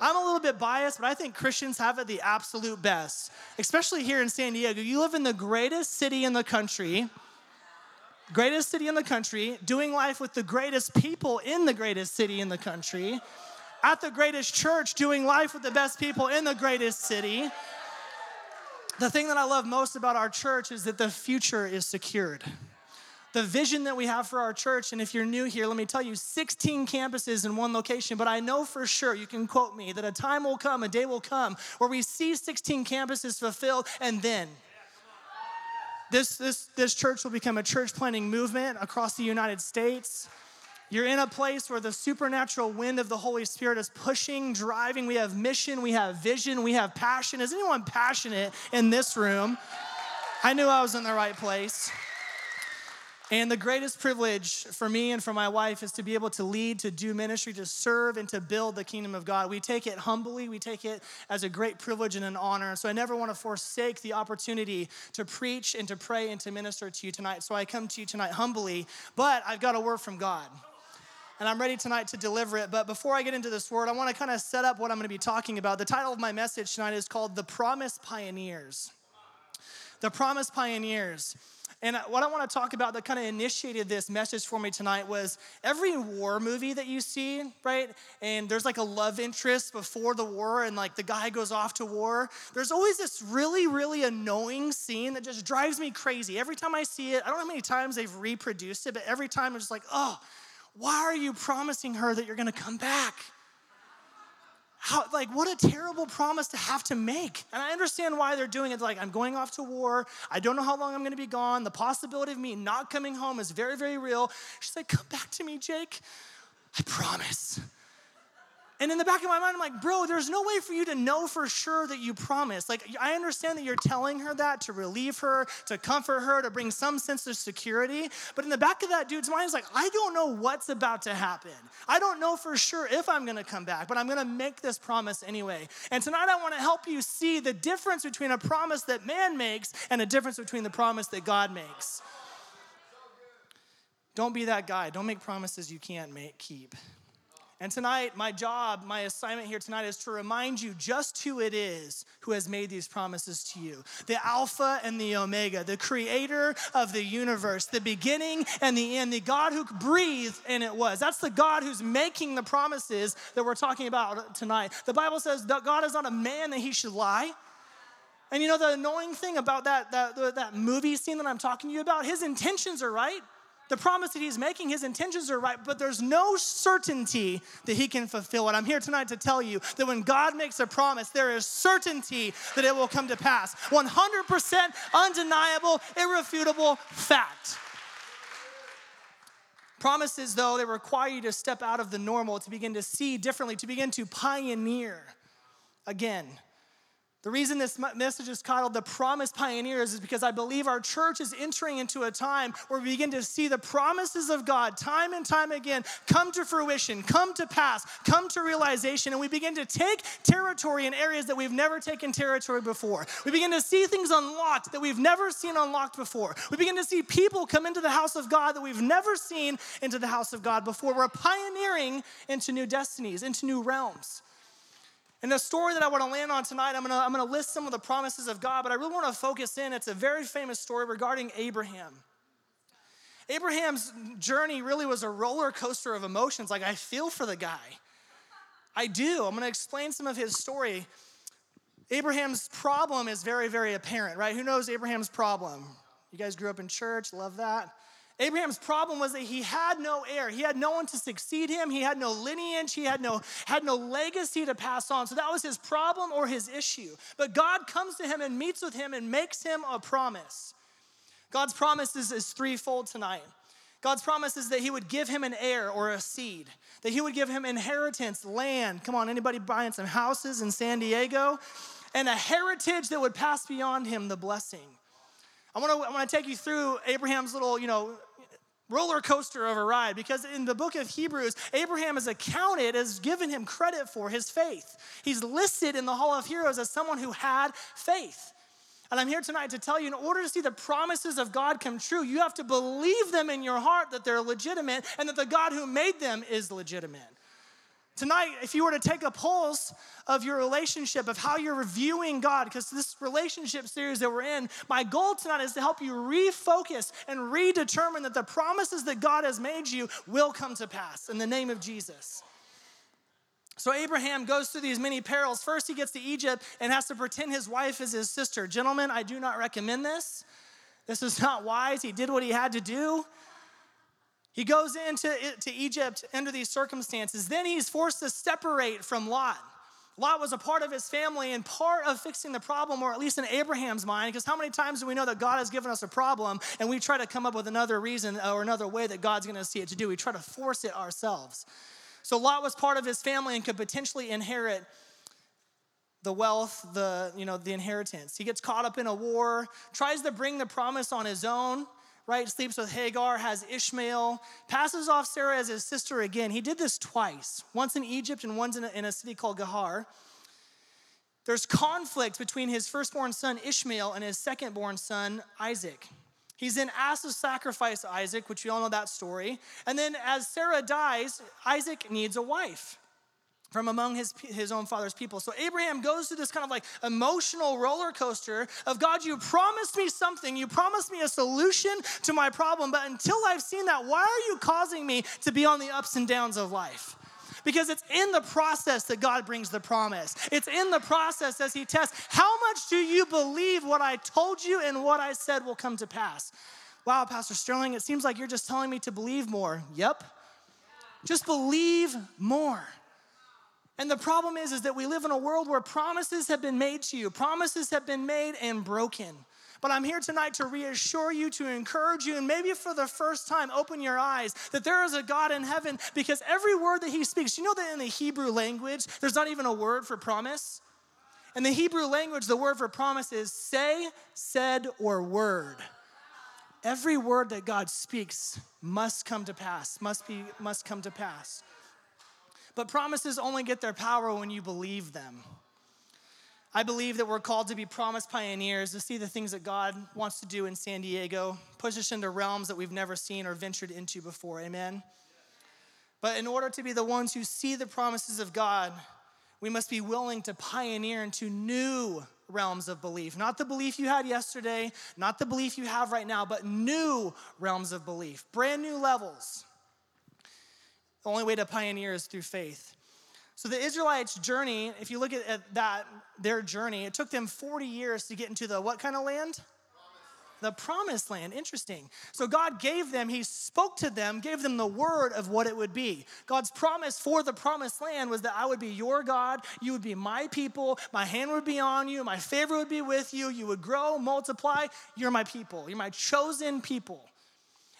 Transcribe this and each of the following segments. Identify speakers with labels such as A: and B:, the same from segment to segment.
A: I'm a little bit biased, but I think Christians have it the absolute best, especially here in San Diego. You live in the greatest city in the country, greatest city in the country, doing life with the greatest people in the greatest city in the country, at the greatest church, doing life with the best people in the greatest city. The thing that I love most about our church is that the future is secured the vision that we have for our church. And if you're new here, let me tell you 16 campuses in one location. But I know for sure, you can quote me, that a time will come, a day will come where we see 16 campuses fulfilled, and then this, this, this church will become a church planting movement across the United States. You're in a place where the supernatural wind of the Holy Spirit is pushing, driving. We have mission, we have vision, we have passion. Is anyone passionate in this room? I knew I was in the right place. And the greatest privilege for me and for my wife is to be able to lead, to do ministry, to serve, and to build the kingdom of God. We take it humbly, we take it as a great privilege and an honor. So I never want to forsake the opportunity to preach and to pray and to minister to you tonight. So I come to you tonight humbly, but I've got a word from God. And I'm ready tonight to deliver it. But before I get into this word, I want to kind of set up what I'm going to be talking about. The title of my message tonight is called The Promise Pioneers. The Promise Pioneers. And what I want to talk about that kind of initiated this message for me tonight was every war movie that you see, right? And there's like a love interest before the war, and like the guy goes off to war. There's always this really, really annoying scene that just drives me crazy. Every time I see it, I don't know how many times they've reproduced it, but every time I'm just like, oh, why are you promising her that you're gonna come back? How, like, what a terrible promise to have to make. And I understand why they're doing it. Like, I'm going off to war. I don't know how long I'm going to be gone. The possibility of me not coming home is very, very real. She's like, Come back to me, Jake. I promise. And in the back of my mind, I'm like, bro, there's no way for you to know for sure that you promised. Like, I understand that you're telling her that to relieve her, to comfort her, to bring some sense of security. But in the back of that dude's mind, is like, I don't know what's about to happen. I don't know for sure if I'm gonna come back, but I'm gonna make this promise anyway. And tonight, I wanna help you see the difference between a promise that man makes and a difference between the promise that God makes. Don't be that guy. Don't make promises you can't make, keep. And tonight, my job, my assignment here tonight is to remind you just who it is who has made these promises to you the Alpha and the Omega, the creator of the universe, the beginning and the end, the God who breathed and it was. That's the God who's making the promises that we're talking about tonight. The Bible says that God is not a man that he should lie. And you know the annoying thing about that, that, that movie scene that I'm talking to you about? His intentions are right. The promise that he's making, his intentions are right, but there's no certainty that he can fulfill it. I'm here tonight to tell you that when God makes a promise, there is certainty that it will come to pass. 100% undeniable, irrefutable fact. Promises, though, they require you to step out of the normal, to begin to see differently, to begin to pioneer again. The reason this message is titled The Promise Pioneers is because I believe our church is entering into a time where we begin to see the promises of God time and time again come to fruition, come to pass, come to realization, and we begin to take territory in areas that we've never taken territory before. We begin to see things unlocked that we've never seen unlocked before. We begin to see people come into the house of God that we've never seen into the house of God before. We're pioneering into new destinies, into new realms. And the story that I want to land on tonight, I'm going to, I'm going to list some of the promises of God, but I really want to focus in. It's a very famous story regarding Abraham. Abraham's journey really was a roller coaster of emotions. Like, I feel for the guy. I do. I'm going to explain some of his story. Abraham's problem is very, very apparent, right? Who knows Abraham's problem? You guys grew up in church, love that. Abraham's problem was that he had no heir. He had no one to succeed him. He had no lineage. He had no, had no legacy to pass on. So that was his problem or his issue. But God comes to him and meets with him and makes him a promise. God's promise is, is threefold tonight. God's promise is that he would give him an heir or a seed, that he would give him inheritance, land. Come on, anybody buying some houses in San Diego? And a heritage that would pass beyond him the blessing. I want to I want to take you through Abraham's little, you know, roller coaster of a ride because in the book of Hebrews, Abraham is accounted as given him credit for his faith. He's listed in the Hall of Heroes as someone who had faith. And I'm here tonight to tell you in order to see the promises of God come true, you have to believe them in your heart that they're legitimate and that the God who made them is legitimate. Tonight, if you were to take a pulse of your relationship, of how you're reviewing God, because this relationship series that we're in, my goal tonight is to help you refocus and redetermine that the promises that God has made you will come to pass in the name of Jesus. So Abraham goes through these many perils. First, he gets to Egypt and has to pretend his wife is his sister. Gentlemen, I do not recommend this. This is not wise. He did what he had to do. He goes into to Egypt under these circumstances. Then he's forced to separate from Lot. Lot was a part of his family and part of fixing the problem, or at least in Abraham's mind, because how many times do we know that God has given us a problem and we try to come up with another reason uh, or another way that God's gonna see it to do? We try to force it ourselves. So Lot was part of his family and could potentially inherit the wealth, the, you know, the inheritance. He gets caught up in a war, tries to bring the promise on his own, right? Sleeps with Hagar, has Ishmael, passes off Sarah as his sister again. He did this twice, once in Egypt and once in a, in a city called Gerar. There's conflict between his firstborn son Ishmael and his secondborn son Isaac. He's then asked to sacrifice Isaac, which we all know that story. And then as Sarah dies, Isaac needs a wife from among his, his own father's people. So Abraham goes through this kind of like emotional roller coaster of God, you promised me something, you promised me a solution to my problem, but until I've seen that, why are you causing me to be on the ups and downs of life? because it's in the process that God brings the promise. It's in the process as He tests how much do you believe what I told you and what I said will come to pass? Wow, Pastor Sterling, it seems like you're just telling me to believe more. Yep. Just believe more. And the problem is, is that we live in a world where promises have been made to you, promises have been made and broken. But I'm here tonight to reassure you, to encourage you, and maybe for the first time, open your eyes that there is a God in heaven because every word that He speaks, you know that in the Hebrew language, there's not even a word for promise? In the Hebrew language, the word for promise is say, said, or word. Every word that God speaks must come to pass, must be must come to pass. But promises only get their power when you believe them. I believe that we're called to be promise pioneers, to see the things that God wants to do in San Diego, push us into realms that we've never seen or ventured into before. Amen? But in order to be the ones who see the promises of God, we must be willing to pioneer into new realms of belief. Not the belief you had yesterday, not the belief you have right now, but new realms of belief, brand new levels. The only way to pioneer is through faith. So the Israelites' journey, if you look at, that, their journey, it took them 40 years to get into the what kind of land? The promised land. Interesting. So God gave them, He spoke to them, gave them the word of what it would be. God's promise for the promised land was that I would be your God, you would be my people, my hand would be on you, my favor would be with you, you would grow, multiply. You're my people, you're my chosen people.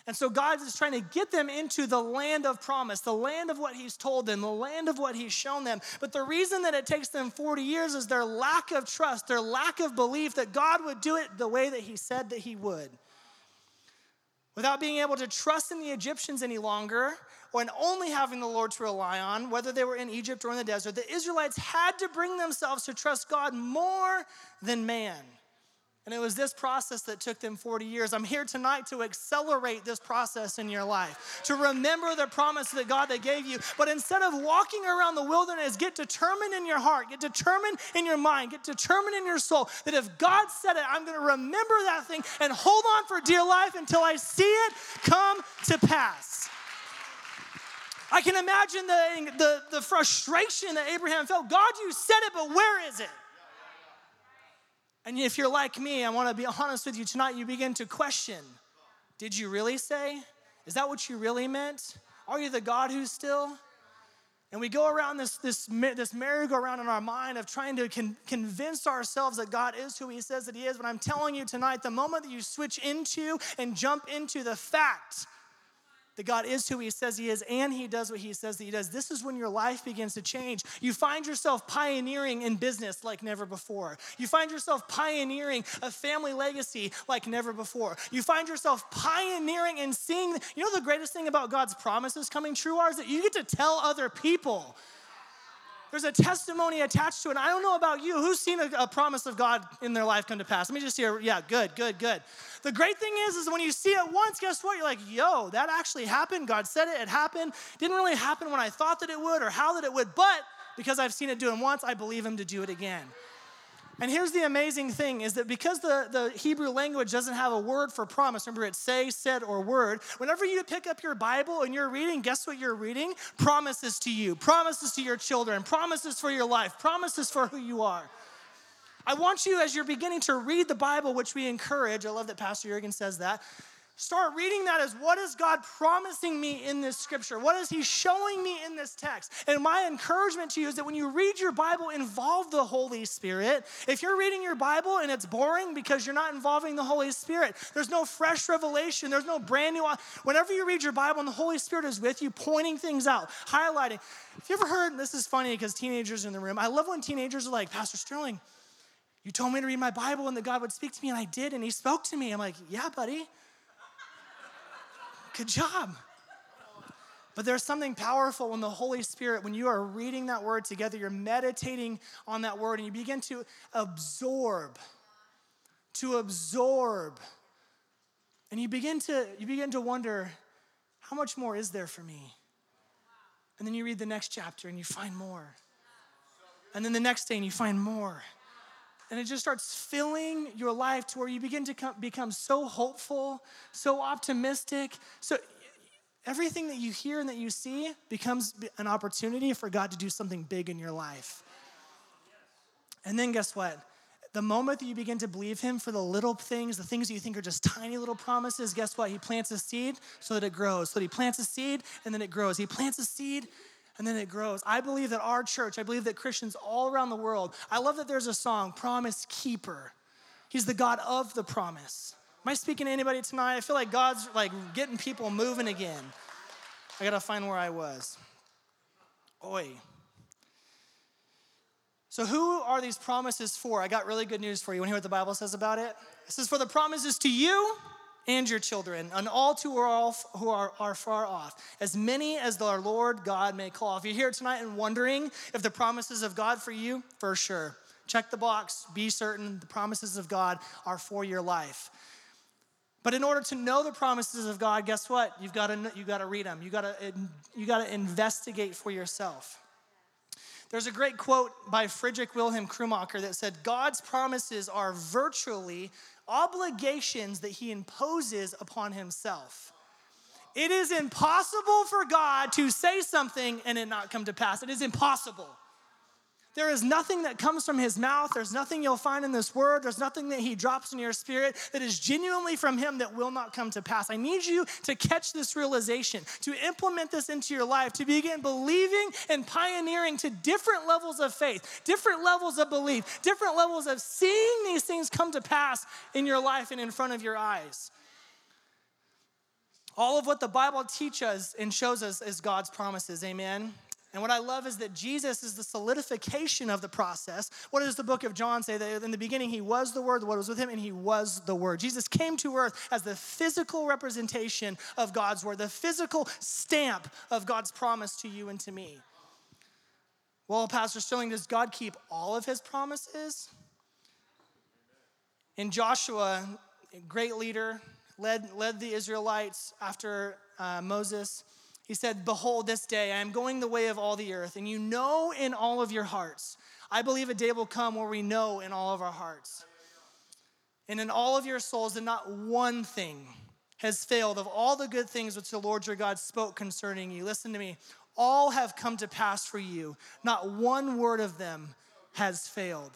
A: And so God is trying to get them into the land of promise, the land of what He's told them, the land of what He's shown them. But the reason that it takes them 40 years is their lack of trust, their lack of belief that God would do it the way that He said that He would. Without being able to trust in the Egyptians any longer, in only having the Lord to rely on, whether they were in Egypt or in the desert, the Israelites had to bring themselves to trust God more than man. And it was this process that took them 40 years. I'm here tonight to accelerate this process in your life, to remember the promise that God that gave you. But instead of walking around the wilderness, get determined in your heart, get determined in your mind, get determined in your soul that if God said it, I'm going to remember that thing and hold on for dear life until I see it come to pass. I can imagine the, the, the frustration that Abraham felt. God, you said it, but where is it? And if you're like me, I want to be honest with you tonight, you begin to question Did you really say? Is that what you really meant? Are you the God who's still? And we go around this, this, this merry-go-round in our mind of trying to con- convince ourselves that God is who He says that He is. But I'm telling you tonight, the moment that you switch into and jump into the fact that God is who He says He is and He does what He says that He does, this is when your life begins to change. You find yourself pioneering in business like never before. You find yourself pioneering a family legacy like never before. You find yourself pioneering and seeing. You know, the greatest thing about God's promises coming true are is that you get to tell other people. There's a testimony attached to it. And I don't know about you. Who's seen a, a, promise of God in their life come to pass? Let me just hear. Yeah, good, good, good. The great thing is, is when you see it once, guess what? You're like, yo, that actually happened. God said it. It happened. Didn't really happen when I thought that it would or how that it would, but because I've seen it do it once, I believe Him to do it again. And here's the amazing thing is that because the, the Hebrew language doesn't have a word for promise, remember it's say, said, or word, whenever you pick up your Bible and you're reading, guess what you're reading? Promises to you, promises to your children, promises for your life, promises for who you are. I want you, as you're beginning to read the Bible, which we encourage, I love that Pastor Jurgen says that, Start reading that as what is God promising me in this scripture? What is He showing me in this text? And my encouragement to you is that when you read your Bible, involve the Holy Spirit. If you're reading your Bible and it's boring because you're not involving the Holy Spirit, there's no fresh revelation, there's no brand new. Whenever you read your Bible and the Holy Spirit is with you, pointing things out, highlighting. Have you ever heard, this is funny because teenagers in the room, I love when teenagers are like, Pastor Sterling, you told me to read my Bible and that God would speak to me, and I did, and He spoke to me. I'm like, yeah, buddy. Good job. But there's something powerful when the Holy Spirit, when you are reading that word together, you're meditating on that word and you begin to absorb, to absorb. And you begin to you begin to wonder, how much more is there for me? And then you read the next chapter and you find more. And then the next day and you find more. And it just starts filling your life to where you begin to come, become so hopeful, so optimistic. So everything that you hear and that you see becomes an opportunity for God to do something big in your life. And then guess what? The moment that you begin to believe Him for the little things, the things that you think are just tiny little promises, guess what? He plants a seed so that it grows. So that He plants a seed and then it grows. He plants a seed and then it grows. I believe that our church, I believe that Christians all around the world, I love that there's a song, Promise Keeper. He's the God of the promise. Am I speaking to anybody tonight? I feel like God's like getting people moving again. I gotta find where I was. Oi. So, who are these promises for? I got really good news for you. Want to hear what the Bible says about it? It says, For the promises to you and your children, and all who are, who are, are far off, as many as our Lord God may call. If you're here tonight and wondering if the promises of God for you, for sure. Check the box, be certain the promises of God are for your life. But in order to know the promises of God, guess what? You've got to, you got to read them. You got to, you got to investigate for yourself. There's a great quote by Friedrich Wilhelm Krummacher that said, God's promises are virtually obligations that he imposes upon himself. It is impossible for God to say something and it not come to pass. It is impossible. There is nothing that comes from his mouth. There's nothing you'll find in this word. There's nothing that he drops in your spirit that is genuinely from him that will not come to pass. I need you to catch this realization, to implement this into your life, to begin believing and pioneering to different levels of faith, different levels of belief, different levels of seeing these things come to pass in your life and in front of your eyes. All of what the Bible teaches and shows us is God's promises. Amen. And what I love is that Jesus is the solidification of the process. What does the book of John say? That in the beginning, he was the Word, the Word was with him, and he was the Word. Jesus came to earth as the physical representation of God's Word, the physical stamp of God's promise to you and to me. Well, Pastor Sterling, does God keep all of his promises? In Joshua, great leader, led, led the Israelites after uh, Moses he said, Behold, this day I am going the way of all the earth, and you know in all of your hearts. I believe a day will come where we know in all of our hearts. And in all of your souls, that not one thing has failed of all the good things which the Lord your God spoke concerning you. Listen to me. All have come to pass for you. Not one word of them has failed.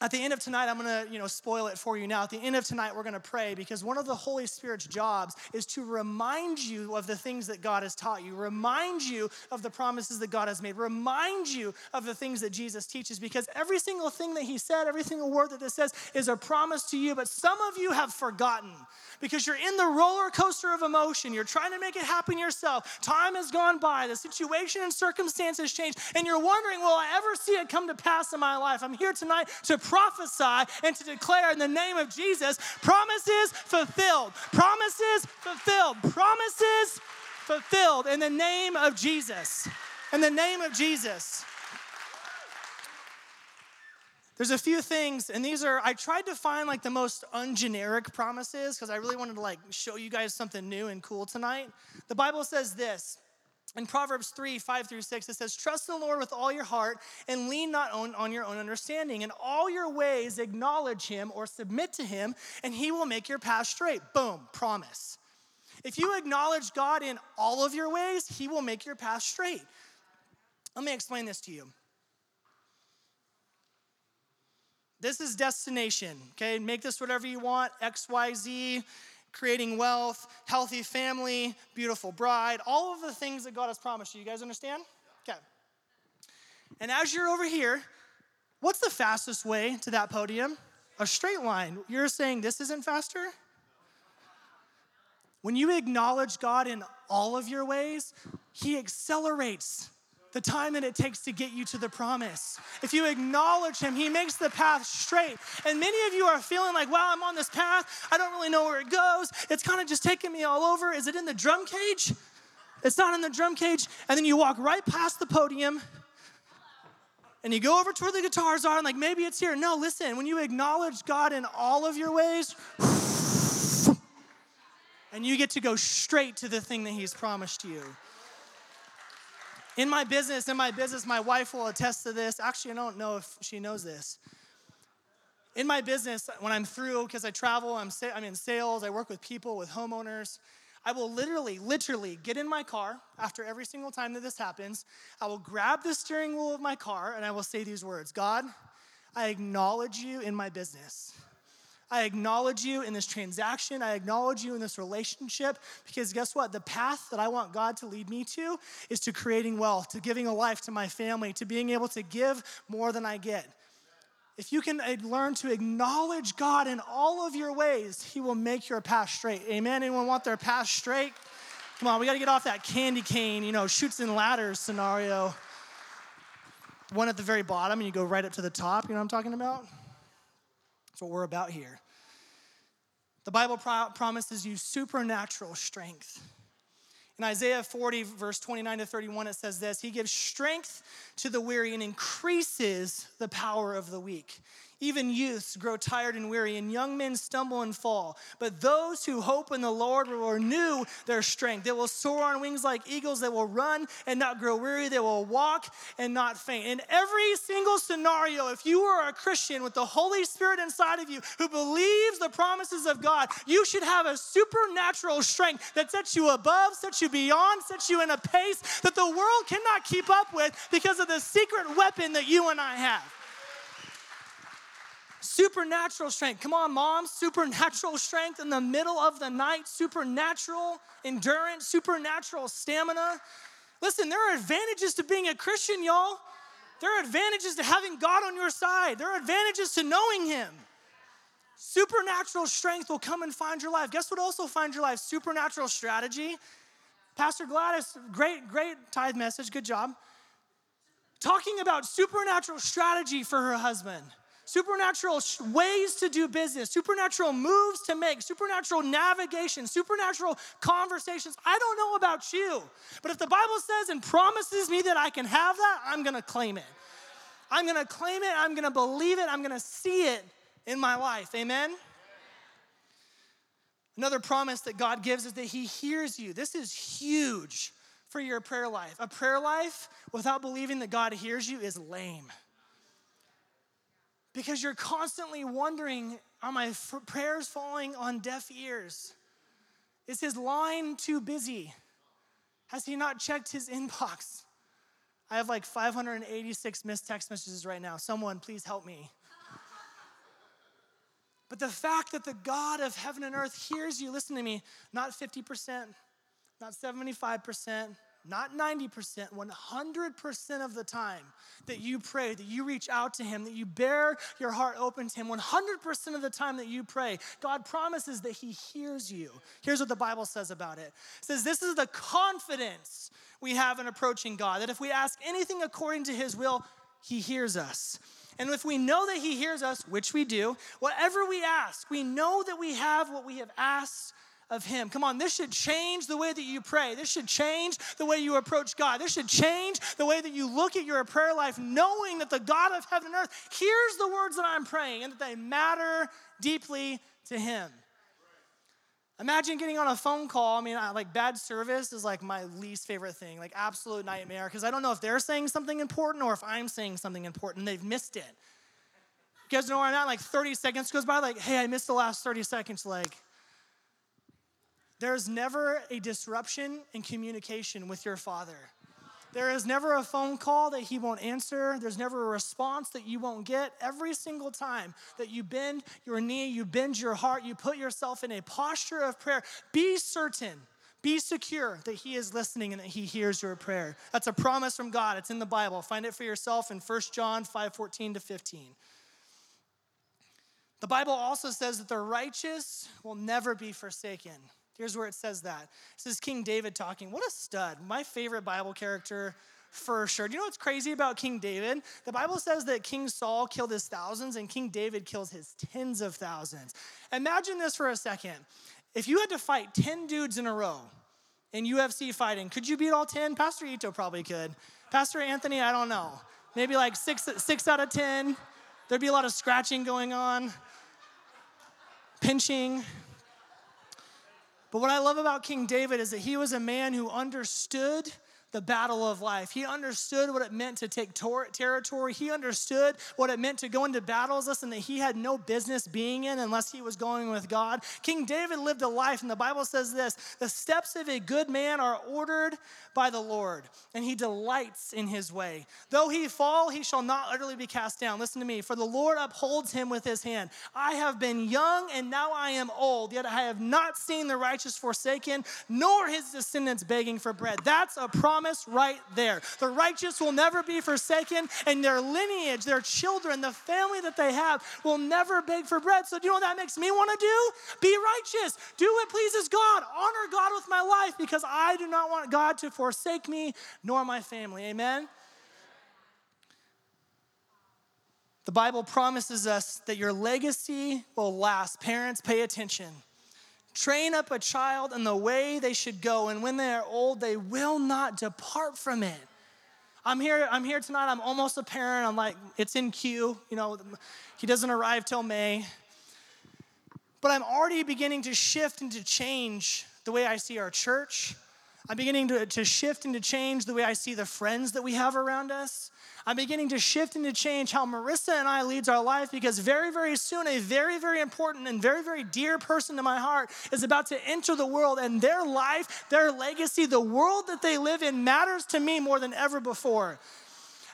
A: At the end of tonight i'm to you know spoil it for you now. At the end of tonight we're to pray because one of the holy spirit's jobs is to remind you of the things that god has taught you remind you of the promises that god has made remind you of the things that jesus teaches because every single thing that he said every single word that this says is a promise to you but some of you have forgotten because you're in the roller coaster of emotion. You're trying to make it happen yourself. Time has gone by. The situation and circumstances changed and you're wondering will i ever see it come to pass in my life? I'm here tonight to prophesy and to declare in the name of Jesus promises fulfilled, promises fulfilled, promises fulfilled in the name of Jesus. In the name of Jesus. There's a few things, and these are, I tried to find like the most ungeneric promises because I really wanted to like show you guys something new and cool tonight. The Bible says this in Proverbs 3 5 through 6, it says, Trust the Lord with all your heart and lean not on, on your own understanding. In all your ways, acknowledge him or submit to him, and he will make your path straight. Boom, promise. If you acknowledge God in all of your ways, he will make your path straight. Let me explain this to you. This is destination, okay? Make this whatever you want, X, Y, Z creating wealth, healthy family, beautiful bride, all of the things that God has promised you. You guys understand? Okay. And as you're over here, what's the fastest way to that podium? A straight line. You're saying this isn't faster? When you acknowledge God in all of your ways, He accelerates the time that it takes to get you to the promise. If you acknowledge Him, He makes the path straight. And many of you are feeling like, wow, I'm on this path. I don't really know where it goes. It's kind of just taking me all over. Is it in the drum cage? It's not in the drum cage. And then you walk right past the podium and you go over to where the guitars are and like maybe it's here. No, listen, when you acknowledge God in all of your ways, and you get to go straight to the thing that He's promised you. In my business, in my business, my wife will attest to this. Actually, I don't know if she knows this. In my business, when I'm through, because I travel, I'm, sa- I'm in sales, I work with people, with homeowners. I will literally, literally get in my car after every single time that this happens. I will grab the steering wheel of my car and I will say these words God, I acknowledge you in my business. I acknowledge you in this transaction. I acknowledge you in this relationship because guess what? The path that I want God to lead me to is to creating wealth, to giving a life to my family, to being able to give more than I get. If you can uh, learn to acknowledge God in all of your ways, He will make your path straight. Amen. Anyone want their path straight? Come on, we got to get off that candy cane, you know, Chutes and Ladders scenario. One at the very bottom, and you go right up to the top. You know what I'm talking about? That's what we're about here. The Bible pro- promises you supernatural strength. In Isaiah 40, verse 29 to 31, it says this He gives strength to the weary and increases the power of the weak. Even youths grow tired and weary, and young men stumble and fall. But those who hope in the Lord will renew their strength. They will soar on wings like eagles. They will run and not grow weary. They will walk and not faint. In every single scenario, if you are a Christian with the Holy Spirit inside of you who believes the promises of God, you should have a supernatural strength that sets you above, sets you beyond, sets you in a pace that the world cannot keep up with because of the secret weapon that you and I have. Supernatural strength. Come on, mom. Supernatural strength in the middle of the night. Supernatural endurance. Supernatural stamina. Listen, there are advantages to being a Christian, y'all. There are advantages to having God on your side. There are advantages to knowing Him. Supernatural strength will come and find your life. Guess what also finds your life? Supernatural strategy. Pastor Gladys, great, great tithe message. Good job. Talking about supernatural strategy for her husband supernatural ways to do business, supernatural moves to make, supernatural navigation, supernatural conversations. I don't know about you, but if the Bible says and promises me that I can have that, I'm gonna claim it. I'm gonna claim it, I'm gonna believe it, I'm gonna see it in my life. Amen? Another promise that God gives is that He hears you. This is huge for your prayer life. A prayer life without believing that God hears you is lame because you're constantly wondering are my prayers falling on deaf ears? Is his line too busy? Has he not checked his inbox? I have like 586 missed text messages right now. Someone, please help me. But the fact that the God of heaven and earth hears you, listen to me, not 50%, not 75%, not 90%, 100% of the time that you pray, that you reach out to Him, that you bear your heart open to Him, 100% of the time that you pray, God promises that He hears you. Here's what the Bible says about it it says, This is the confidence we have in approaching God, that if we ask anything according to His will, He hears us. And if we know that He hears us, which we do, whatever we ask, we know that we have what we have asked of Him. Come on, this should change the way that you pray. This should change the way you approach God. This should change the way that you look at your prayer life, knowing that the God of heaven and earth hears the words that I'm praying and that they matter deeply to Him. Imagine getting on a phone call. I mean, like bad service is like my least favorite thing, like absolute nightmare, because I don't know if they're saying something important or if I'm saying something important they've missed it. You guys know where I'm at? Like 30 seconds goes by, like, hey, I missed the last 30 seconds. Like, there's never a disruption in communication with your father. There is never a phone call that he won't answer. There's never a response that you won't get. Every single time that you bend your knee, you bend your heart, you put yourself in a posture of prayer, be certain, be secure that he is listening and that he hears your prayer. That's a promise from God. It's in the Bible. Find it for yourself in 1 John 5 14 to 15. The Bible also says that the righteous will never be forsaken. Here's where it says that. This is King David talking. What a stud. My favorite Bible character for sure. Do you know what's crazy about King David? The Bible says that King Saul killed his thousands and King David kills his tens of thousands. Imagine this for a second. If you had to fight 10 dudes in a row in UFC fighting, could you beat all 10? Pastor Ito probably could. Pastor Anthony, I don't know. Maybe like six, six out of 10. There'd be a lot of scratching going on, pinching. But what I love about King David is that he was a man who understood the battle of life. He understood what it meant to take tor- territory. He understood what it meant to go into battles, listen, that he had no business being in unless he was going with God. King David lived a life, and the Bible says this the steps of a good man are ordered by the Lord, and he delights in his way. Though he fall, he shall not utterly be cast down. Listen to me, for the Lord upholds him with his hand. I have been young, and now I am old, yet I have not seen the righteous forsaken, nor his descendants begging for bread. That's a promise promise right there. The righteous will never be forsaken, and their lineage, their children, the family that they have will never beg for bread. So, do you know what that makes me want to do? Be righteous. Do what pleases God. Honor God with my life because I do not want God to forsake me nor my family. Amen. The Bible promises us that your legacy will last. Parents, pay attention. Train up a child in the way they should go, and when they are old, they will not depart from it. I'm here, I'm here tonight. I'm almost a parent. I'm like, it's in queue. You know, he doesn't arrive till May. But I'm already beginning to shift and to change the way I see our church. I'm beginning to, to shift and to change the way I see the friends that we have around us. I'm beginning to shift and to change how Marissa and I leads our life because very, very soon, a very, very important and very, very dear person to my heart is about to enter the world, and their life, their legacy, the world that they live in matters to me more than ever before.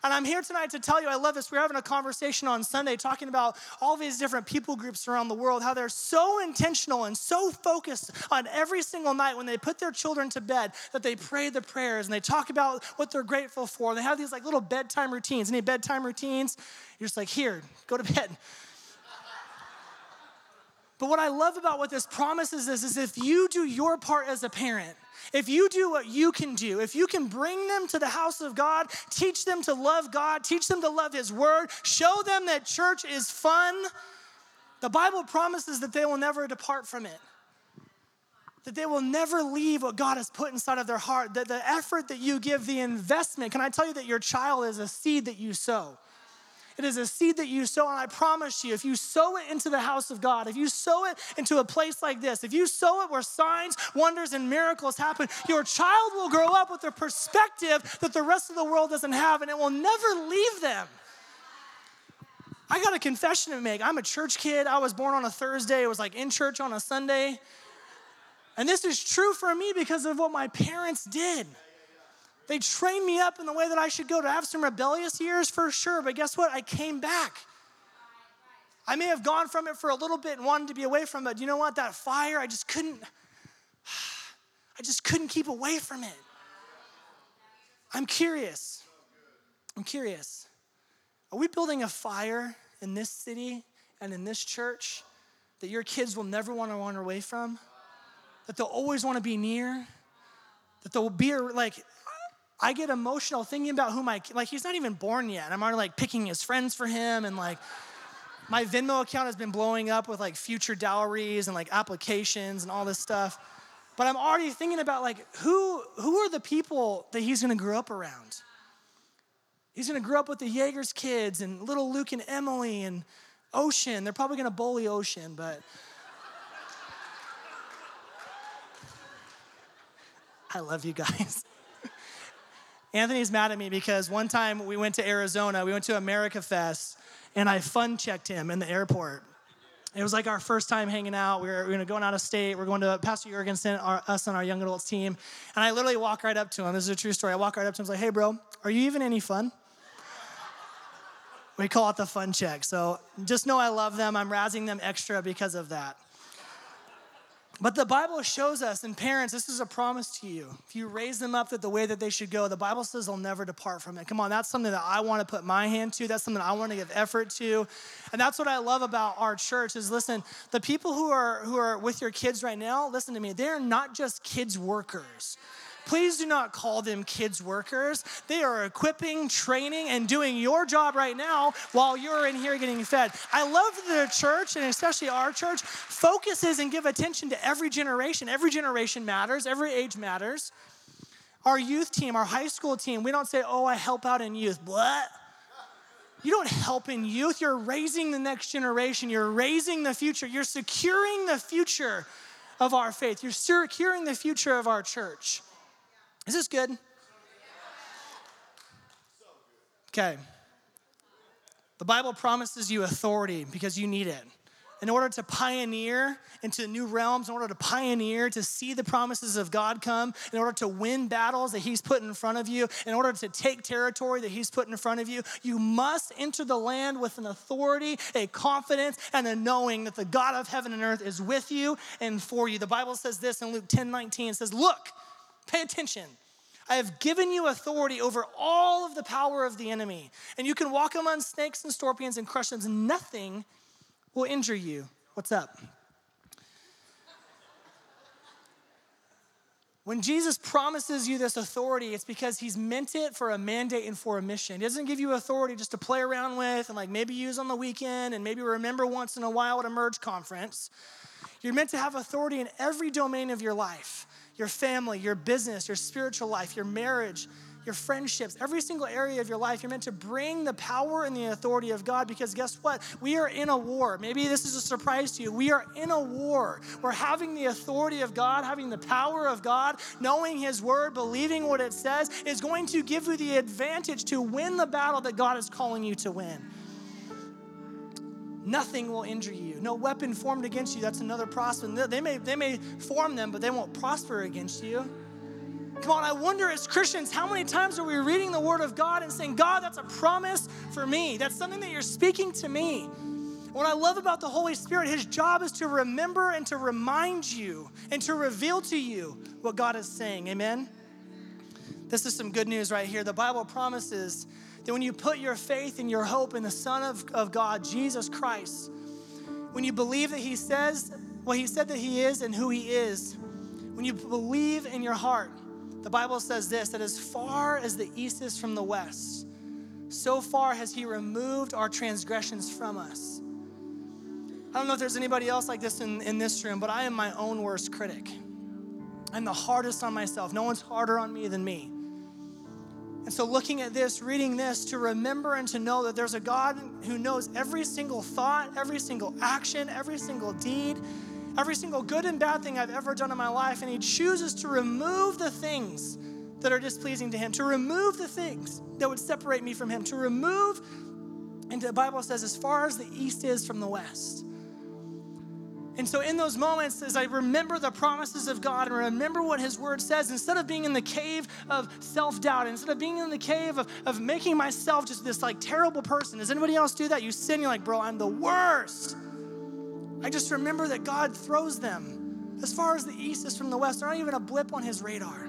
A: And I'm here tonight to tell you, I love this. We're having a conversation on Sunday talking about all these different people groups around the world, how they're so intentional and so focused on every single night when they put their children to bed that they pray the prayers and they talk about what they're grateful for. They have these like little bedtime routines. Any bedtime routines? You're just like, here, go to bed. But what I love about what this promises is, is if you do your part as a parent, if you do what you can do, if you can bring them to the house of God, teach them to love God, teach them to love His Word, show them that church is fun, the Bible promises that they will never depart from it. That they will never leave what God has put inside of their heart. That the effort that you give, the investment, can I tell you that your child is a seed that you sow? It is a seed that you sow, and I promise you, if you sow it into the house of God, if you sow it into a place like this, if you sow it where signs, wonders, and miracles happen, your child will grow up with a perspective that the rest of the world doesn't have, and it will never leave them. I got a confession to make. I'm a church kid. I was born on a Thursday. It was like in church on a Sunday. And this is true for me because of what my parents did. They trained me up in the way that I should go to have some rebellious years for sure, but guess what? I came back. I may have gone from it for a little bit and wanted to be away from it. You know what? That fire, I just couldn't, I just couldn't keep away from it. I'm curious. I'm curious. Are we building a fire in this city and in this church that your kids will never want to run away from? That they'll always want to be near? That they'll be like, I get emotional thinking about who my like he's not even born yet, and I'm already like picking his friends for him and like my Venmo account has been blowing up with like future dowries and like applications and all this stuff. But I'm already thinking about like who who are the people that he's to grow up around? He's to grow up with the Jaegers kids and little Luke and Emily and Ocean. They're probably to bully Ocean, but I love you guys. Anthony's mad at me because one time we went to Arizona, we went to America Fest, and I fun checked him in the airport. It was like our first time hanging out. We were, we were going out of state. We're going to Pastor Jorgensen, our, us and our young adults team. And I literally walk right up to him. This is a true story. I walk right up to him. I was like, hey, bro, are you even any fun? We call it the fun check. So just know I love them. I'm razzing them extra because of that. But the Bible shows us, and parents, this is a promise to you. If you raise them up that the way that they should go, the Bible says they'll never depart from it. Come on, that's something that I want to put my hand to. That's something I want to give effort to. And that's what I love about our church is listen, the people who are who are with your kids right now, listen to me, they're not just kids workers. Please do not call them kids workers. They are equipping, training, and doing your job right now while you're in here getting fed. I love that the church, and especially our church, focuses and give attention to every generation. Every generation matters, every age matters. Our youth team, our high school team, we don't say, oh, I help out in youth. What? You don't help in youth. You're raising the next generation. You're raising the future. You're securing the future of our faith. You're securing the future of our church. Is this good? Okay. The Bible promises you authority because you need it. In order to pioneer into new realms, in order to pioneer to see the promises of God come, in order to win battles that He's put in front of you, in order to take territory that He's put in front of you, you must enter the land with an authority, a confidence, and a knowing that the God of heaven and earth is with you and for you. The Bible says this in Luke 10 19. It says, Look, Pay attention. I have given you authority over all of the power of the enemy, and you can walk among snakes and scorpions and crush them, and nothing will injure you. What's up? When Jesus promises you this authority, it's because he's meant it for a mandate and for a mission. He doesn't give you authority just to play around with and like maybe use on the weekend and maybe remember once in a while at a merge conference. You're meant to have authority in every domain of your life your family, your business, your spiritual life, your marriage, your friendships, every single area of your life, you're meant to bring the power and the authority of God because guess what? We are in a war. Maybe this is a surprise to you. We are in a war. We're having the authority of God, having the power of God, knowing His word, believing what it says, is going to give you the advantage to win the battle that God is calling you to win. Nothing will injure you. No weapon formed against you. That's another prosper. They may, they may form them, but they won't prosper against you. Come on, I wonder as Christians, how many times are we reading the Word of God and saying, God, that's a promise for me? That's something that you're speaking to me. What I love about the Holy Spirit, His job is to remember and to remind you and to reveal to you what God is saying. Amen? This is some good news right here. The Bible promises that when you put your faith and your hope in the Son of, of God, Jesus Christ, when you believe that He says what He said that He is and who He is, when you believe in your heart, the Bible says this that as far as the east is from the west, so far has He removed our transgressions from us. I don't know if there's anybody else like this in, in this room, but I am my own worst critic. I'm the hardest on myself. No one's harder on me than me. And so, looking at this, reading this, to remember and to know that there's a God who knows every single thought, every single action, every single deed, every single good and bad thing I've ever done in my life, and He chooses to remove the things that are displeasing to Him, to remove the things that would separate me from Him, to remove, and the Bible says, as far as the east is from the west. And so, in those moments, as I remember the promises of God and remember what His Word says, instead of being in the cave of self doubt, instead of being in the cave of, of making myself just this like terrible person, does anybody else do that? You sin, you're like, bro, I'm the worst. I just remember that God throws them as far as the east is from the west. They're not even a blip on His radar.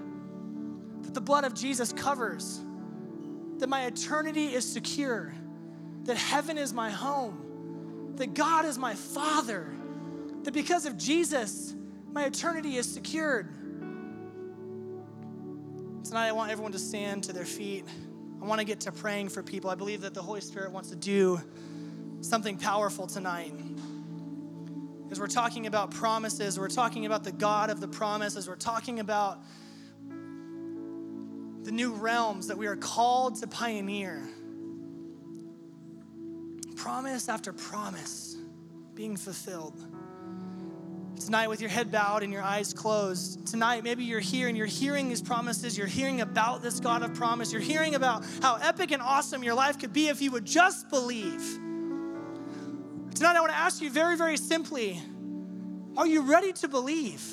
A: That the blood of Jesus covers, that my eternity is secure, that heaven is my home, that God is my Father that because of Jesus, my eternity is secured. Tonight, I want everyone to stand to their feet. I want to get to praying for people. I believe that the Holy Spirit wants to do something powerful tonight. As we're talking about promises, we're talking about the God of the promises, we're talking about the new realms that we are called to pioneer. Promise after promise being fulfilled. Tonight, with your head bowed and your eyes closed, tonight, maybe you're here and you're hearing these promises. You're hearing about this God of promise. You're hearing about how epic and awesome your life could be if you would just believe. Tonight, I want to ask you very, very simply are you ready to believe?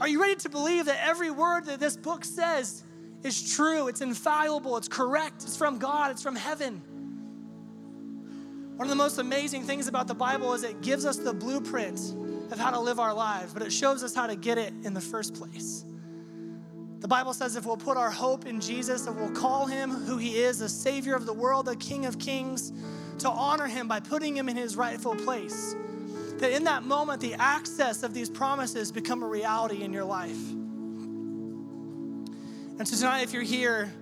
A: Are you ready to believe that every word that this book says is true? It's infallible, it's correct, it's from God, it's from heaven. One of the most amazing things about the Bible is it gives us the blueprint of how to live our lives, but it shows us how to get it in the first place. The Bible says if we'll put our hope in Jesus, if we'll call him who he is, the Savior of the world, the King of kings, to honor him by putting him in his rightful place, that in that moment, the access of these promises become a reality in your life. And so tonight, if you're here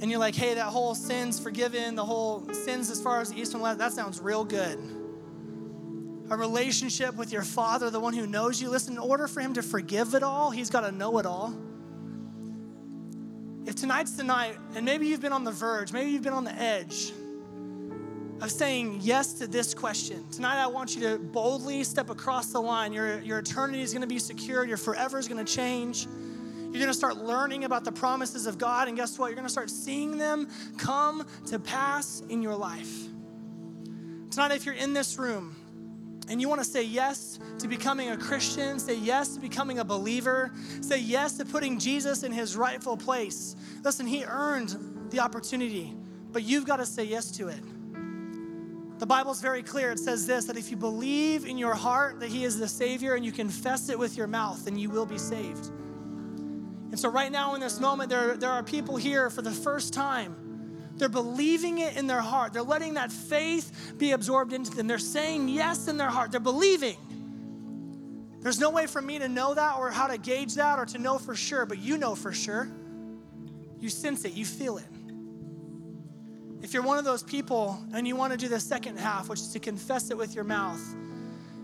A: and you're like, hey, that whole sin's forgiven, the whole sins as far as the east and west, that sounds real good a relationship with your Father, the one who knows you. Listen, in order for Him to forgive it all, He's got to know it all. If tonight's the night, and maybe you've been on the verge, maybe you've been on the edge of saying yes to this question, tonight I want you to boldly step across the line. Your, your eternity is going to be secured, your forever is going to change. You're going to start learning about the promises of God, and guess what? You're going to start seeing them come to pass in your life. Tonight, if you're in this room, and you want to say yes to becoming a Christian, say yes to becoming a believer, say yes to putting Jesus in his rightful place. Listen, he earned the opportunity, but you've got to say yes to it. The Bible's very clear. It says this that if you believe in your heart that he is the Savior and you confess it with your mouth, then you will be saved. And so, right now in this moment, there, there are people here for the first time they're believing it in their heart. They're letting that faith be absorbed into them. They're saying yes in their heart. They're believing. There's no way for me to know that or how to gauge that or to know for sure, but you know for sure. You sense it, you feel it. If you're one of those people and you want to do the second half, which is to confess it with your mouth,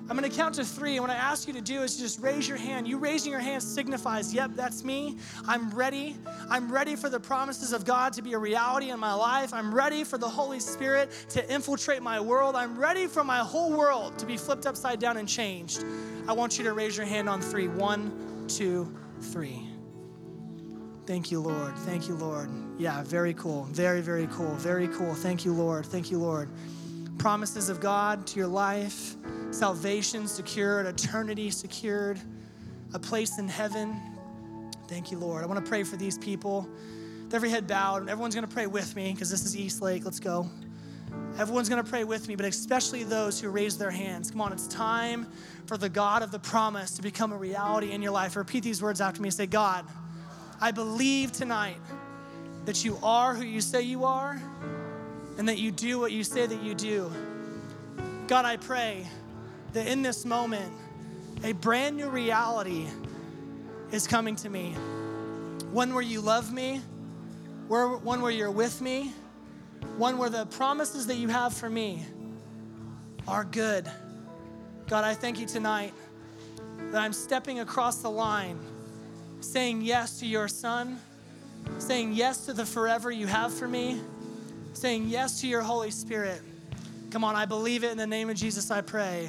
A: I'm going to count to three. And what I ask you to do is just raise your hand. You raising your hand signifies, yep, that's me. I'm ready. I'm ready for the promises of God to be a reality in my life. I'm ready for the Holy Spirit to infiltrate my world. I'm ready for my whole world to be flipped upside down and changed. I want you to raise your hand on three. One, two, three. Thank you, Lord. Thank you, Lord. Yeah, very cool. Very, very cool. Very cool. Thank you, Lord. Thank you, Lord. Promises of God to your life salvation secured, eternity secured, a place in heaven. Thank you, Lord. I want to pray for these people. With every head bowed, everyone's going to pray with me because this is Eastlake. Let's go. Everyone's going to pray with me, but especially those who raise their hands. Come on, it's time for the God of the promise to become a reality in your life. Repeat these words after me. Say, God, I believe tonight that you are who you say you are and that you do what you say that you do. God, I pray that in this moment, a brand new reality is coming to me. One where you love me, one where you're with me, one where the promises that you have for me are good. God, I thank you tonight that I'm stepping across the line, saying yes to your son, saying yes to the forever you have for me, saying yes to your Holy Spirit. Come on, I believe it in the name of Jesus, I pray.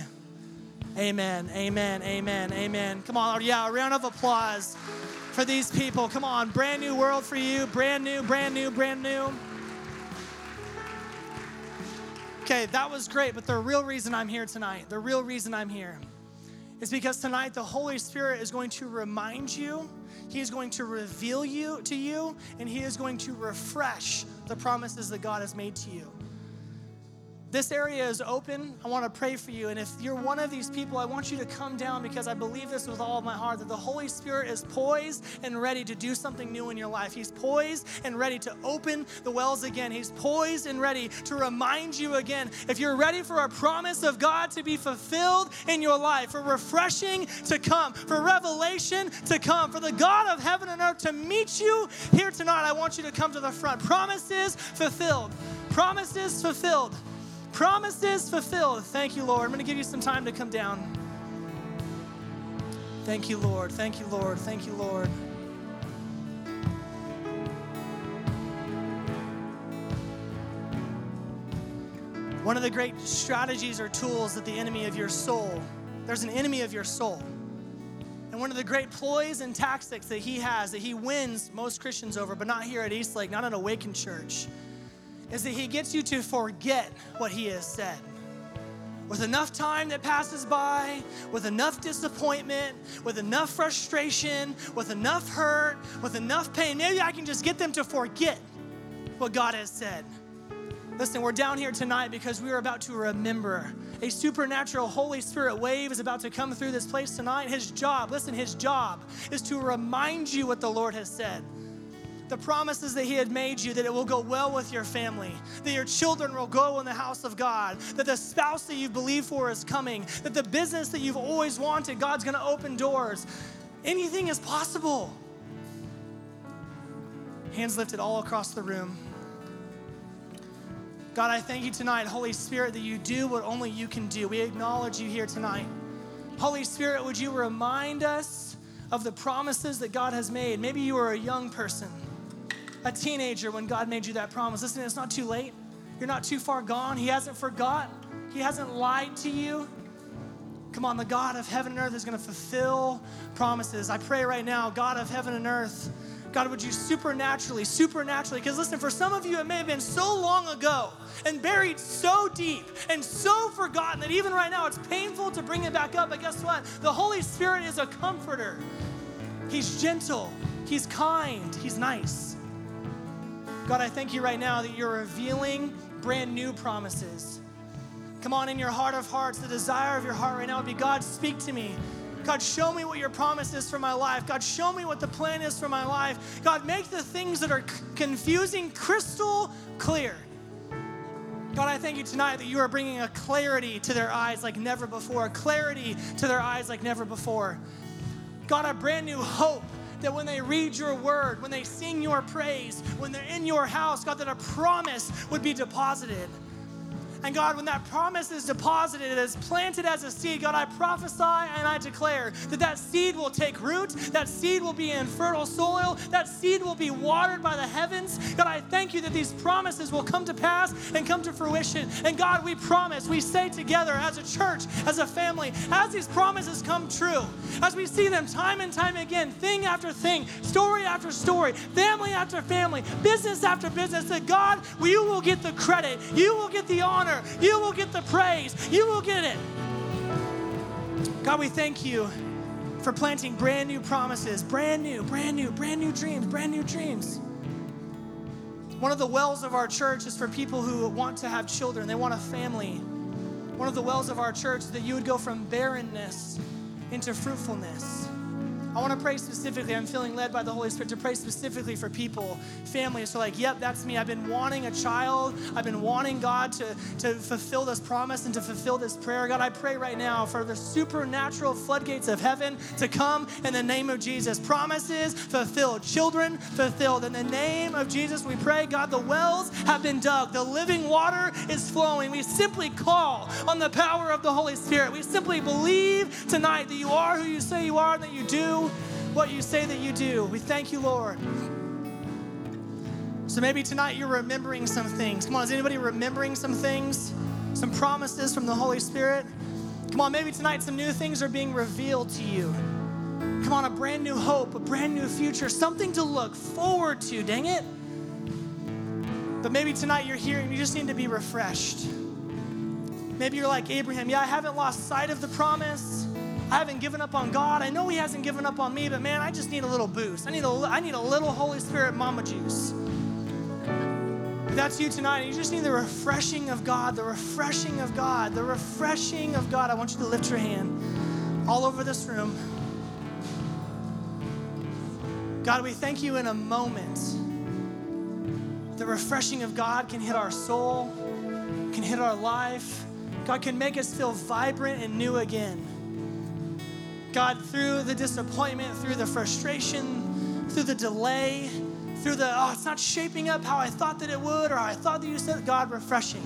A: Amen, amen, amen, amen. Come on, yeah, a round of applause for these people. Come on, brand new world for you, brand new, brand new, brand new. Okay, that was great, but the real reason I'm here tonight, the real reason I'm here, is because tonight the Holy Spirit is going to remind you, He is going to reveal you to you, and He is going to refresh the promises that God has made to you. This area is open. I want to pray for you. And if you're one of these people, I want you to come down because I believe this with all of my heart that the Holy Spirit is poised and ready to do something new in your life. He's poised and ready to open the wells again. He's poised and ready to remind you again. If you're ready for a promise of God to be fulfilled in your life, for refreshing to come, for revelation to come, for the God of heaven and earth to meet you here tonight, I want you to come to the front. Promises fulfilled. Promises fulfilled. Promises fulfilled. Thank you, Lord. I'm going to give you some time to come down. Thank you, Lord. Thank you, Lord. Thank you, Lord. One of the great strategies or tools that the enemy of your soul, there's an enemy of your soul. And one of the great ploys and tactics that he has, that he wins most Christians over, but not here at Eastlake, not at Awakened Church, is that he gets you to forget what he has said. With enough time that passes by, with enough disappointment, with enough frustration, with enough hurt, with enough pain, maybe I can just get them to forget what God has said. Listen, we're down here tonight because we are about to remember. A supernatural Holy Spirit wave is about to come through this place tonight. His job, listen, his job is to remind you what the Lord has said the promises that He had made you, that it will go well with your family, that your children will go in the house of God, that the spouse that you believe for is coming, that the business that you've always wanted, God's gonna open doors. Anything is possible. Hands lifted all across the room. God, I thank you tonight, Holy Spirit, that you do what only you can do. We acknowledge you here tonight. Holy Spirit, would you remind us of the promises that God has made? Maybe you are a young person a teenager when God made you that promise. Listen, it's not too late. You're not too far gone. He hasn't forgot, He hasn't lied to you. Come on, the God of heaven and earth is going to fulfill promises. I pray right now, God of heaven and earth, God, would you supernaturally, supernaturally, because listen, for some of you, it may have been so long ago and buried so deep and so forgotten that even right now it's painful to bring it back up. But guess what? The Holy Spirit is a comforter. He's gentle, He's kind, He's nice. God, I thank you right now that you're revealing brand new promises. Come on, in your heart of hearts, the desire of your heart right now would be God, speak to me. God, show me what your promise is for my life. God, show me what the plan is for my life. God, make the things that are confusing crystal clear. God, I thank you tonight that you are bringing a clarity to their eyes like never before, a clarity to their eyes like never before. God, a brand new hope that when they read your word, when they sing your praise, when they're in your house, God, that a promise would be deposited. And God, when that promise is deposited, it is planted as a seed, God, I prophesy and I declare that that seed will take root, that seed will be in fertile soil, that seed will be watered by the heavens. God, I thank you that these promises will come to pass and come to fruition. And God, we promise, we say together as a church, as a family, as these promises come true, as we see them time and time again, thing after thing, story after story, family after family, business after business, that God, you will get the credit, you will get the honor honor. You will get the praise. You will get it. God, we thank you for planting brand new promises, brand new, brand new, brand new dreams, brand new dreams. One of the wells of our church is for people who want to have children, they want a family. One of the wells of our church is that you would go from barrenness into fruitfulness. I want to pray specifically. I'm feeling led by the Holy Spirit to pray specifically for people, families. So, like, yep, that's me. I've been wanting a child. I've been wanting God to, to fulfill this promise and to fulfill this prayer. God, I pray right now for the supernatural floodgates of heaven to come in the name of Jesus. Promises fulfilled, children fulfilled. In the name of Jesus, we pray, God, the wells have been dug, the living water is flowing. We simply call on the power of the Holy Spirit. We simply believe tonight that you are who you say you are and that you do what you say that you do. We thank you, Lord. So maybe tonight you're remembering some things. Come on, is anybody remembering some things? Some promises from the Holy Spirit? Come on, maybe tonight some new things are being revealed to you. Come on, a brand new hope, a brand new future, something to look forward to, dang it. But maybe tonight you're here and you just need to be refreshed. Maybe you're like Abraham. Yeah, I haven't lost sight of the promise. I haven't given up on God. I know He hasn't given up on me, but man, I just need a little boost. I need a, I need a little Holy Spirit mama juice. If that's you tonight, you just need the refreshing of God, the refreshing of God, the refreshing of God. I want you to lift your hand all over this room. God, we thank you in a moment. The refreshing of God can hit our soul, can hit our life. God can make us feel vibrant and new again. God, through the disappointment, through the frustration, through the delay, through the, oh, it's not shaping up how I thought that it would or how I thought that you said, God, refreshing.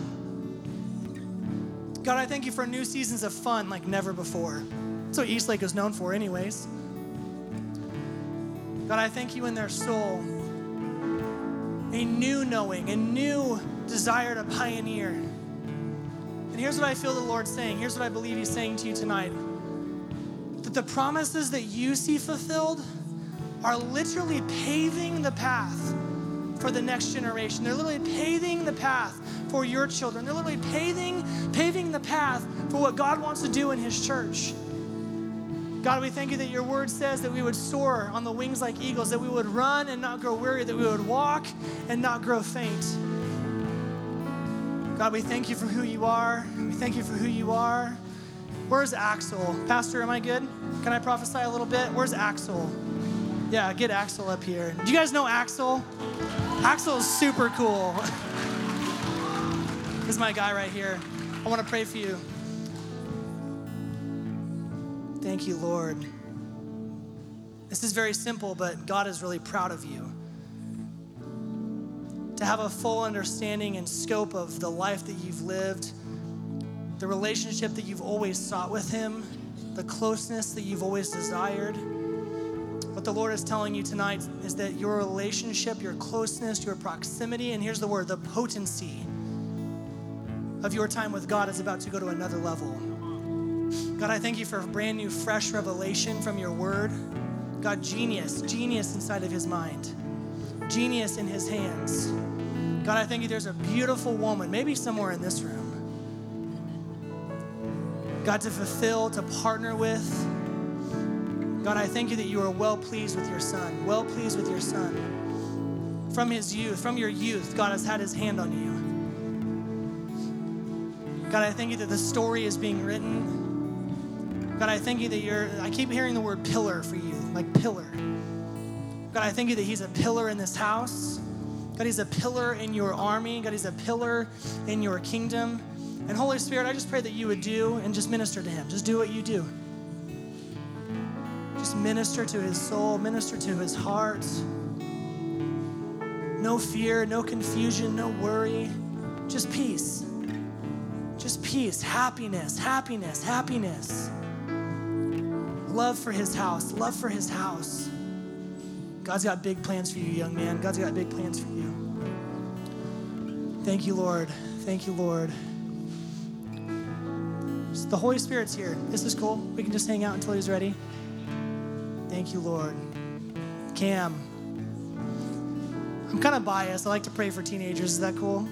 A: God, I thank you for new seasons of fun like never before. That's what Eastlake is known for, anyways. God, I thank you in their soul a new knowing, a new desire to pioneer. And here's what I feel the Lord saying. Here's what I believe He's saying to you tonight the promises that you see fulfilled are literally paving the path for the next generation. They're literally paving the path for your children. They're literally paving, paving the path for what God wants to do in His church. God, we thank you that your word says that we would soar on the wings like eagles, that we would run and not grow weary, that we would walk and not grow faint. God, we thank you for who you are. We thank you for who you are. Where's Axel? Pastor, am I good? Can I prophesy a little bit? Where's Axel? Yeah, get Axel up here. Do you guys know Axel? Axel is super cool. this is my guy right here. I want to pray for you. Thank you, Lord. This is very simple, but God is really proud of you. To have a full understanding and scope of the life that you've lived, the relationship that you've always sought with Him, the closeness that you've always desired. What the Lord is telling you tonight is that your relationship, your closeness, your proximity, and here's the word, the potency of your time with God is about to go to another level. God, I thank you for a brand new, fresh revelation from your word. God, genius, genius inside of his mind, genius in his hands. God, I thank you there's a beautiful woman, maybe somewhere in this room. God, to fulfill, to partner with. God, I thank you that you are well pleased with your son, well pleased with your son. From his youth, from your youth, God has had his hand on you. God, I thank you that the story is being written. God, I thank you that you're, I keep hearing the word pillar for you, like pillar. God, I thank you that He's a pillar in this house. God, He's a pillar in your army. God, He's a pillar in your kingdom. And Holy Spirit, I just pray that you would do and just minister to Him. Just do what you do. Just minister to His soul, minister to His heart. No fear, no confusion, no worry, just peace. Just peace, happiness, happiness, happiness love for his house, love for his house. God's got big plans for you, young man. God's got big plans for you. Thank you, Lord. Thank you, Lord. The Holy Spirit's here. This is cool. We can just hang out until he's ready. Thank you, Lord. Cam. I'm kind of biased. I like to pray for teenagers. Is that cool?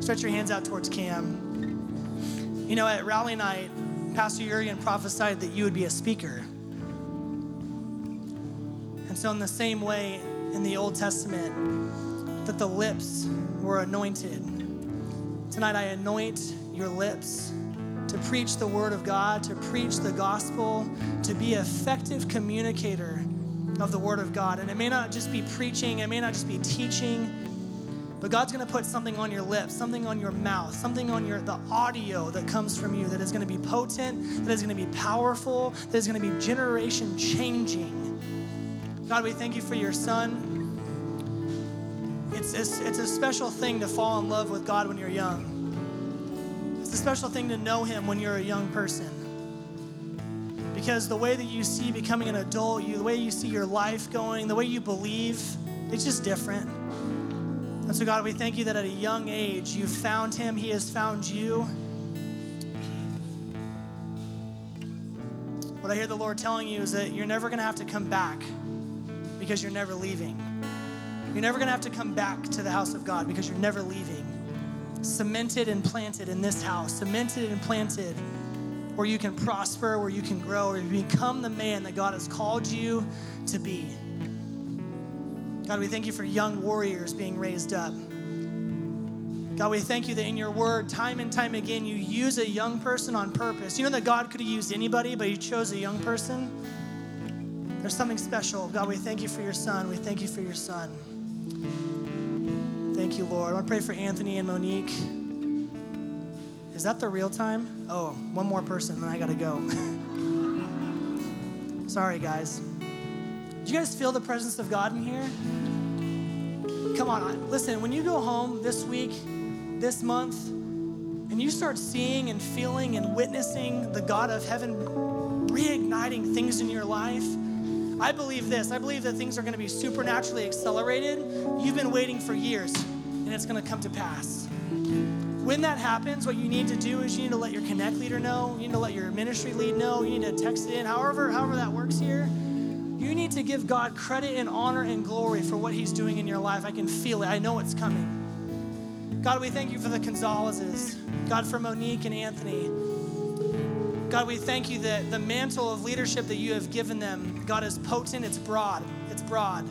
A: Stretch your hands out towards Cam. You know, at rally night, Pastor Jurgen prophesied that you would be a speaker. And so, in the same way, in the Old Testament, that the lips were anointed, tonight I anoint your lips to preach the word of God, to preach the gospel, to be effective communicator of the word of God. And it may not just be preaching, it may not just be teaching, but God's going to put something on your lips, something on your mouth, something on your the audio that comes from you that is going to be potent, that is going to be powerful, that is going to be generation changing. God, we thank you for your son. It's, it's, it's a special thing to fall in love with God when you're young. It's a special thing to know him when you're a young person. Because the way that you see becoming an adult, you, the way you see your life going, the way you believe, it's just different. And so, God, we thank you that at a young age you found him, he has found you. What I hear the Lord telling you is that you're never going to have to come back because you're never leaving. You're never going to have to come back to the house of God because you're never leaving. Cemented and planted in this house, cemented and planted where you can prosper, where you can grow, where you become the man that God has called you to be. God, we thank you for young warriors being raised up. God, we thank you that in your word, time and time again, you use a young person on purpose. You know that God could have used anybody, but you chose a young person? There's something special. God, we thank you for your son. We thank you for your son. Thank you, Lord. I want to pray for Anthony and Monique. Is that the real time? Oh, one more person, then I gotta go. Sorry, guys. Do you guys feel the presence of God in here? Come on, listen, when you go home this week, this month, and you start seeing and feeling and witnessing the God of heaven reigniting things in your life, I believe this. I believe that things are going to be supernaturally accelerated. You've been waiting for years, and it's going to come to pass. When that happens, what you need to do is you need to let your connect leader know, you need to let your ministry lead know, you need to text it in, however, however that works here. You need to give God credit and honor and glory for what He's doing in your life. I can feel it. I know it's coming. God, we thank you for the Gonzalezes. God, for Monique and Anthony. God, we thank you that the mantle of leadership that you have given them, God, is potent, it's broad, it's broad.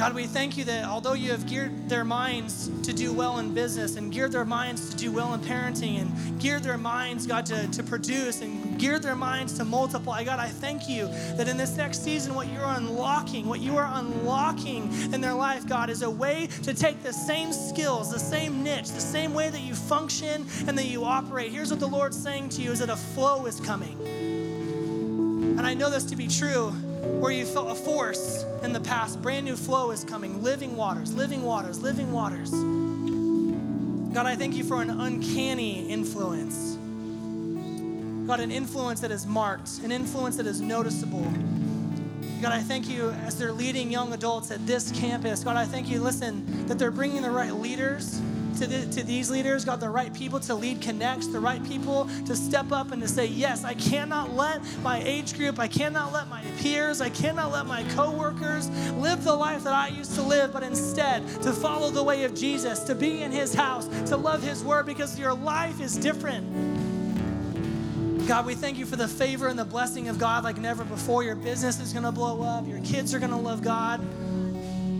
A: God, we thank you that although you have geared their minds to do well in business and geared their minds to do well in parenting and geared their minds, God, to, to produce and geared their minds to multiply, God, I thank you that in this next season, what you're unlocking, what you are unlocking in their life, God, is a way to take the same skills, the same niche, the same way that you function and that you operate. Here's what the Lord's saying to you is that a flow is coming. And I know this to be true where you felt a force in the past, brand new flow is coming. Living waters, living waters, living waters. God, I thank you for an uncanny influence. God, an influence that is marked, an influence that is noticeable. God, I thank you as they're leading young adults at this campus. God, I thank you, listen, that they're bringing the right leaders to, the, to these leaders, God, the right people to lead connects, the right people to step up and to say, yes, I cannot let my age group, I cannot let my peers, I cannot let my coworkers live the life that I used to live, but instead to follow the way of Jesus, to be in his house, to love his word because your life is different. God, we thank you for the favor and the blessing of God like never before. Your business is going to blow up. Your kids are going to love God.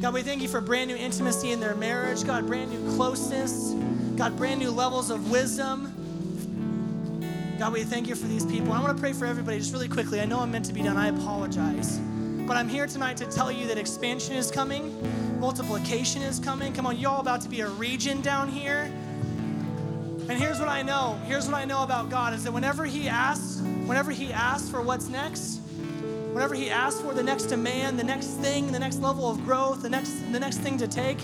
A: God, we thank you for brand new intimacy in their marriage. God, brand new closeness. God, brand new levels of wisdom. God, we thank you for these people. I want to pray for everybody just really quickly. I know I'm meant to be done. I apologize. But I'm here tonight to tell you that expansion is coming, multiplication is coming. Come on, y'all about to be a region down here. And here's what I know. Here's what I know about God is that whenever He asks, whenever He asks for what's next, whatever he asks for, the next demand, the next thing, the next level of growth, the next, the next thing to take,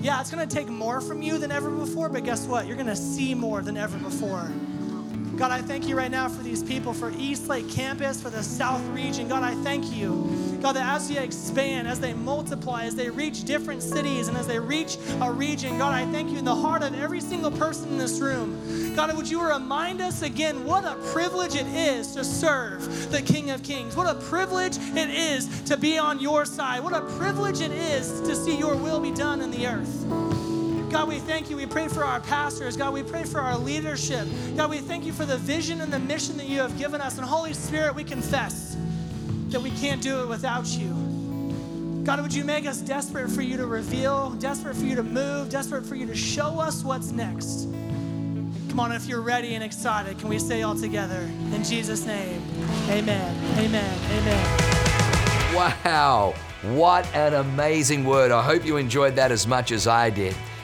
A: yeah, it's gonna take more from you than ever before, but guess what? You're gonna see more than ever before. God, I thank you right now for these people, for Eastlake campus, for the South region. God, I thank you. God, that as they expand, as they multiply, as they reach different cities, and as they reach a region, God, I thank you in the heart of every single person in this room. God, would you remind us again what a privilege it is to serve the King of Kings? What a privilege it is to be on your side. What a privilege it is to see your will be done in the earth. God, we thank you. We pray for our pastors. God, we pray for our leadership. God, we thank you for the vision and the mission that you have given us. And Holy Spirit, we confess that we can't do it without you. God, would you make us desperate for you to reveal, desperate for you to move, desperate for you to show us what's next? Come on, if you're ready and excited, can we say all together in Jesus' name? Amen. Amen. Amen.
B: Wow, what an amazing word. I hope you enjoyed that as much as I did.